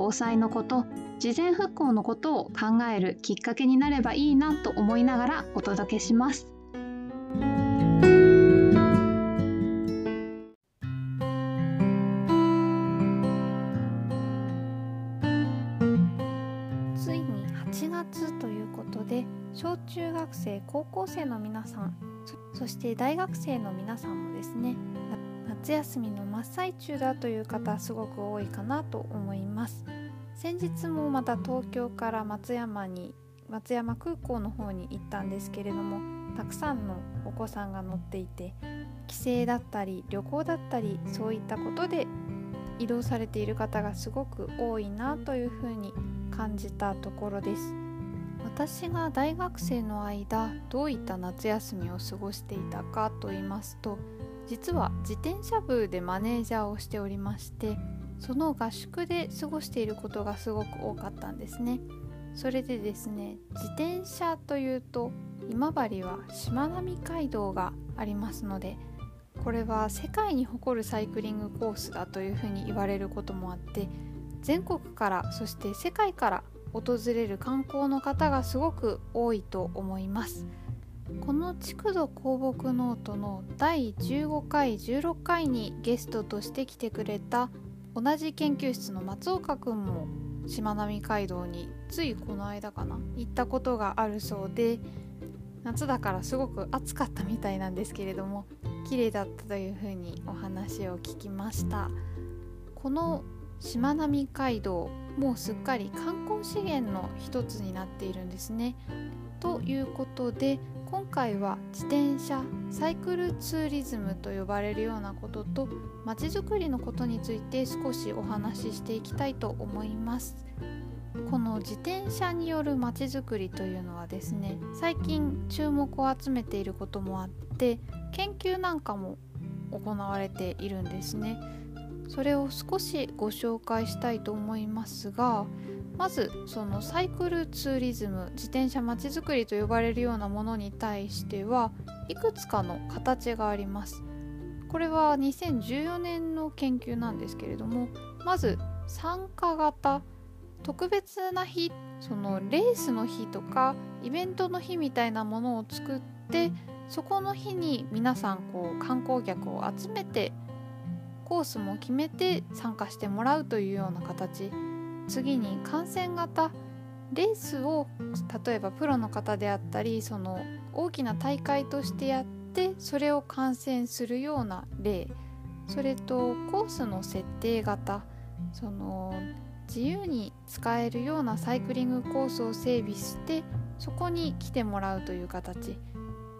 防災のこと事前復興のことを考えるきっかけになればいいなと思いながらお届けします。ついに8月ということで小中学生高校生の皆さんそして大学生の皆さんもですね夏休みの真っ最中だという方すごく多いかなと思います先日もまた東京から松山に松山空港の方に行ったんですけれどもたくさんのお子さんが乗っていて帰省だったり旅行だったりそういったことで移動されている方がすごく多いなというふうに感じたところです。私が大学生の間どういった夏休みを過ごしていたかと言いますと実は自転車部でマネージャーをしておりましてその合宿で過ごしていることがすごく多かったんですね。それでですね自転車というと今治はしまなみ海道がありますのでこれは世界に誇るサイクリングコースだというふうに言われることもあって全国からそして世界から訪れる観光の方がすごく多いと思います。この築土鉱木ノートの第15回16回にゲストとして来てくれた同じ研究室の松岡くんもしまなみ海道についこの間かな行ったことがあるそうで夏だからすごく暑かったみたいなんですけれども綺麗だったというふうにお話を聞きました。このしまなみ海道もうすっかり観光資源の一つになっているんですね。ということで今回は自転車サイクルツーリズムと呼ばれるようなこととまちづくりのことについて少しお話ししていきたいと思います。この自転車によるまちづくりというのはですね最近注目を集めていることもあって研究なんかも行われているんですね。それを少しご紹介したいと思いますがまずそのサイクルツーリズム自転車まちづくりと呼ばれるようなものに対してはいくつかの形があります。これは2014年の研究なんですけれどもまず参加型特別な日そのレースの日とかイベントの日みたいなものを作ってそこの日に皆さんこう観光客を集めてコースも決めて参加してもらうというような形次に観戦型レースを例えばプロの方であったりその大きな大会としてやってそれを観戦するような例それとコースの設定型その自由に使えるようなサイクリングコースを整備してそこに来てもらうという形。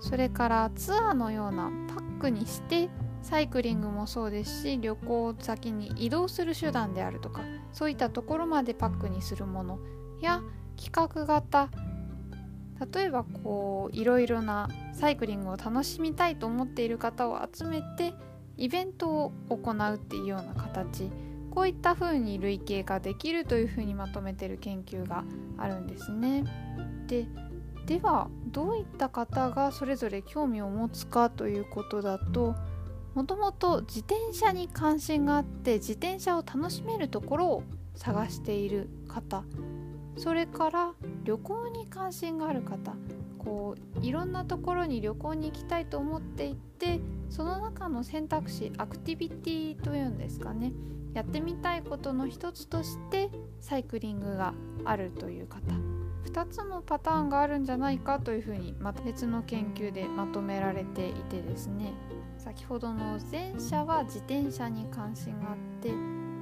それからツアーのようなパックにしてサイクリングもそうですし旅行先に移動する手段であるとかそういったところまでパックにするものや企画型例えばこういろいろなサイクリングを楽しみたいと思っている方を集めてイベントを行うっていうような形こういった風に類型ができるというふうにまとめてる研究があるんですね。でではどういった方がそれぞれ興味を持つかということだともともと自転車に関心があって自転車を楽しめるところを探している方それから旅行に関心がある方こういろんなところに旅行に行きたいと思っていてその中の選択肢アクティビティというんですかねやってみたいことの一つとしてサイクリングがあるという方2つのパターンがあるんじゃないかというふうにまた別の研究でまとめられていてですね。先ほどの前者は自転車に関心があって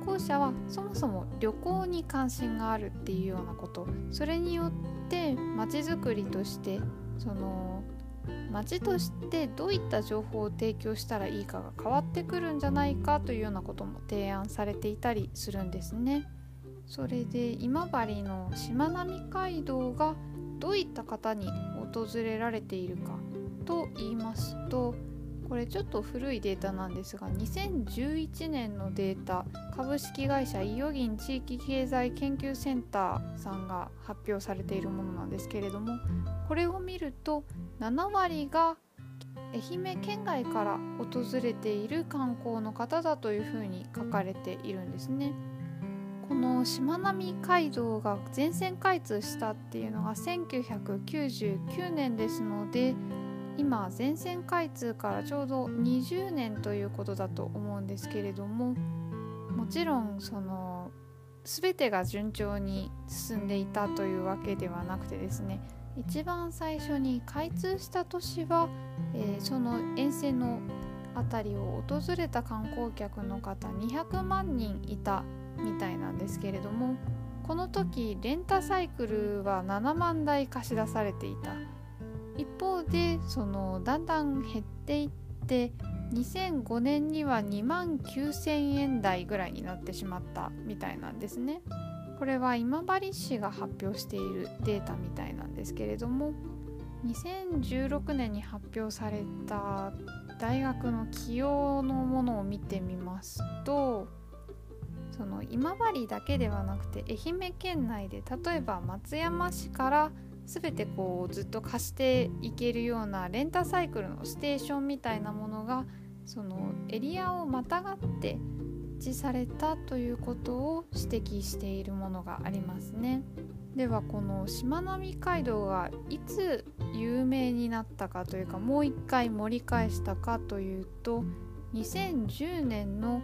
後者はそもそも旅行に関心があるっていうようなことそれによって街づくりとしてその街としてどういった情報を提供したらいいかが変わってくるんじゃないかというようなことも提案されていたりするんですね。それで今治のしまなみ海道がどういった方に訪れられているかと言いますとこれちょっと古いデータなんですが2011年のデータ株式会社伊予銀地域経済研究センターさんが発表されているものなんですけれどもこれを見ると7割が愛媛県外から訪れている観光の方だというふうに書かれているんですね。このしまなみ海道が全線開通したっていうのが1999年ですので今全線開通からちょうど20年ということだと思うんですけれどももちろんその全てが順調に進んでいたというわけではなくてですね一番最初に開通した年は、えー、その沿線の辺りを訪れた観光客の方200万人いたみたいなんですけれどもこの時レンタサイクルは7万台貸し出されていた。でそのだんだん減っていって2005年には2万9000円台ぐらいになってしまったみたいなんですね。これは今治市が発表しているデータみたいなんですけれども2016年に発表された大学の起用のものを見てみますとその今治だけではなくて愛媛県内で例えば松山市から全てこうずっと貸していけるようなレンタサイクルのステーションみたいなものがそのエリアをまたがって設置されたということを指摘しているものがありますね。ではこのしまなみ海道がいつ有名になったかというかもう一回盛り返したかというと2010年の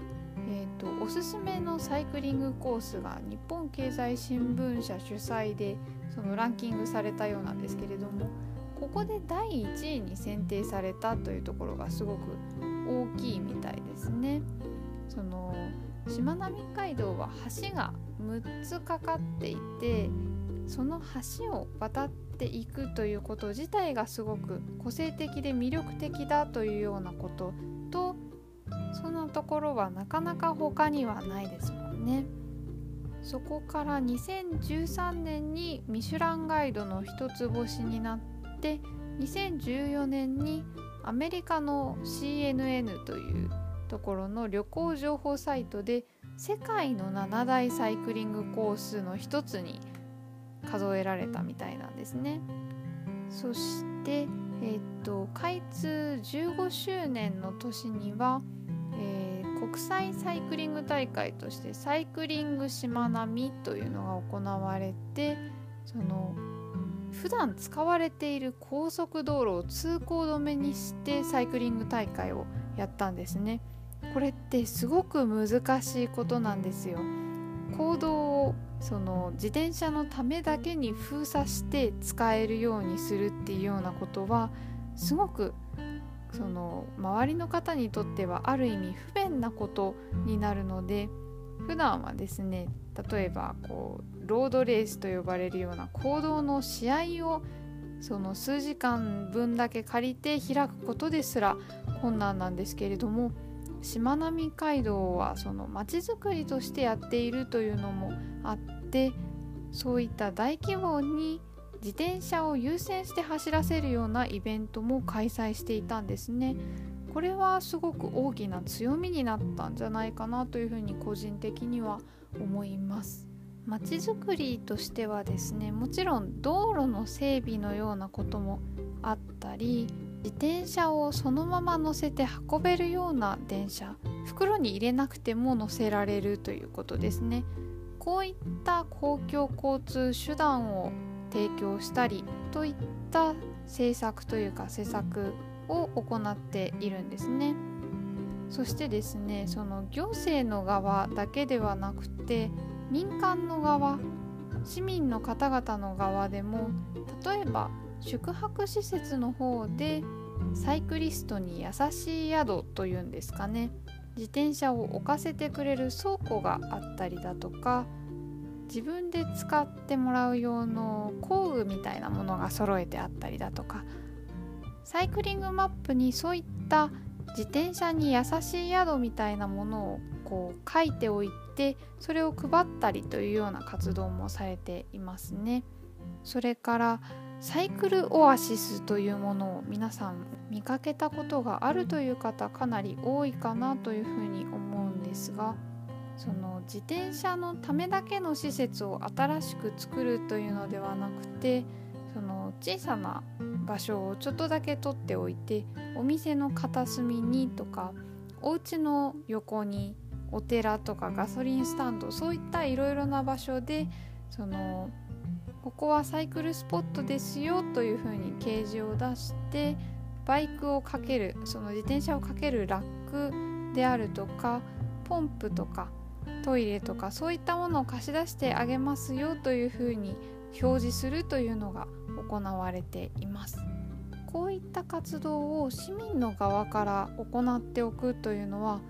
えーと、おすすめのサイクリングコースが日本経済新聞社主催でそのランキングされたようなんですけれどもここで第1位に選定されたというところがすごく大きいみたいですね。そのしまなみ海道は橋が6つかかっていてその橋を渡っていくということ自体がすごく個性的で魅力的だというようなこととところはなかなか他にはないですもんね。そこから2013年にミシュランガイドの一つ星になって2014年にアメリカの CNN というところの旅行情報サイトで世界の7大サイクリングコースの一つに数えられたみたいなんですね。そして、えー、っと開通15周年の年には、国際サイクリング大会としてサイクリングしまなみというのが行われてその普段使われている高速道路を通行止めにしてサイクリング大会をやったんですね。これってすごく難しいことなんですよ。行動をその自転車のためだけに封鎖して使えるようにするっていうようなことはすごくその周りの方にとってはある意味不便なことになるので普段はですね例えばこうロードレースと呼ばれるような行動の試合をその数時間分だけ借りて開くことですら困難なんですけれどもしまなみ海道はそのまちづくりとしてやっているというのもあってそういった大規模に自転車を優先して走らせるようなイベントも開催していたんですね。これはすごく大きな強みになったんじゃないかなというふうに個人的には思います。まちづくりとしてはですねもちろん道路の整備のようなこともあったり自転車をそのまま乗せて運べるような電車袋に入れなくても乗せられるということですねこういった公共交通手段を提供したりといった政策というか施策を行っているんですね。そしてですねその行政の側だけではなくて民間の側市民の方々の側でも例えば宿泊施設の方でサイクリストに優しい宿というんですかね自転車を置かせてくれる倉庫があったりだとか自分で使ってもらう用の工具みたいなものが揃えてあったりだとかサイクリングマップにそういった自転車に優しい宿みたいなものをこう書いておいてそれを配ったりというような活動もされていますね。それからサイクルオアシスというものを皆さん見かけたことがあるという方かなり多いかなというふうに思うんですがその自転車のためだけの施設を新しく作るというのではなくてその小さな場所をちょっとだけ取っておいてお店の片隅にとかお家の横にお寺とかガソリンスタンドそういったいろいろな場所でそのここはサイクルスポットですよというふうに掲示を出してバイクをかけるその自転車をかけるラックであるとかポンプとかトイレとかそういったものを貸し出してあげますよというふうに表示するというのが行われていますこういった活動を市民の側から行っておくというのは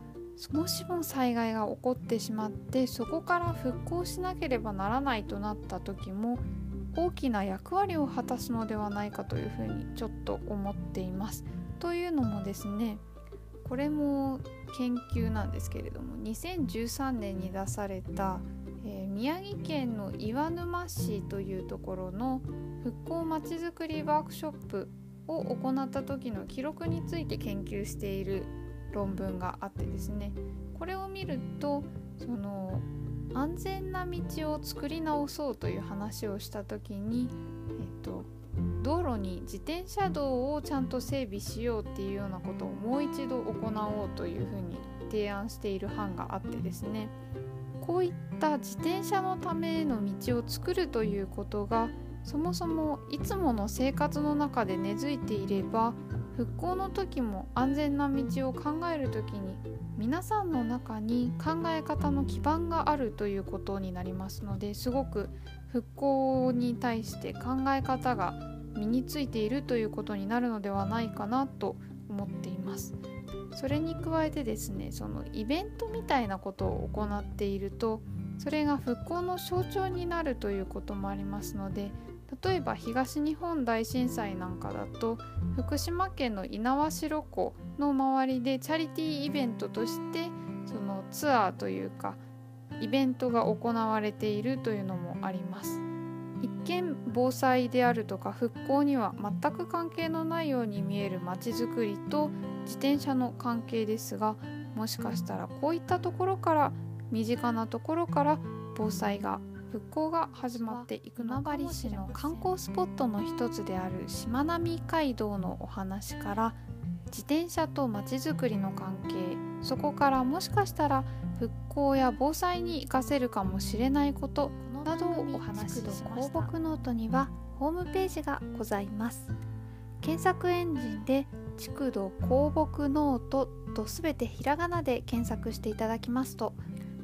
もしも災害が起こってしまってそこから復興しなければならないとなった時も大きな役割を果たすのではないかというふうにちょっと思っています。というのもですねこれも研究なんですけれども2013年に出された、えー、宮城県の岩沼市というところの復興まちづくりワークショップを行った時の記録について研究している論文があってですねこれを見るとその安全な道を作り直そうという話をした時に、えっと、道路に自転車道をちゃんと整備しようっていうようなことをもう一度行おうというふうに提案している班があってですね。こういった自転車のための道を作るということがそもそもいつもの生活の中で根付いていれば復興の時も安全な道を考える時に皆さんの中に考え方の基盤があるということになりますのですごく復興に対して考え方が身についているということになるのではないかなと思っています。それに加えてですねそのイベントみたいなことを行っているとそれが復興の象徴になるということもありますので例えば東日本大震災なんかだと福島県の猪苗代湖の周りでチャリティーイベントとしてそのツアーというかイベントが行われているというのもあります一見防災であるとか復興には全く関係のないように見えるまちづくりと自転車の関係ですがもしかしたらこういったところから身近なところから防災が復興が始まっていくのかも市の観光スポットの一つであるしまなみ海道のお話から自転車とまちづくりの関係そこからもしかしたら復興や防災に生かせるかもしれないことなどをお話ししました。構木ノートにはホームページがございます検索エンジンで「築土構木ノート」とすべてひらがなで検索していただきますと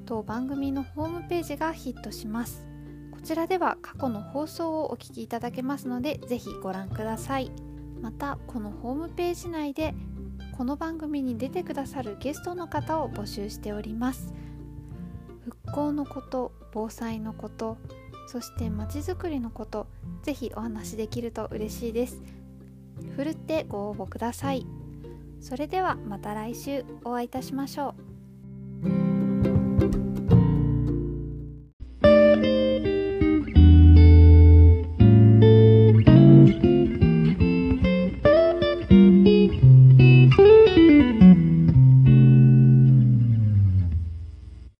当番組のホームページがヒットします。こちらでは過去の放送をお聞きいただけますのでぜひご覧ください。またこのホームページ内でこの番組に出てくださるゲストの方を募集しております復興のこと防災のことそしてまちづくりのことぜひお話しできると嬉しいです。ふるってご応募ください。それではまた来週お会いいたしましょう。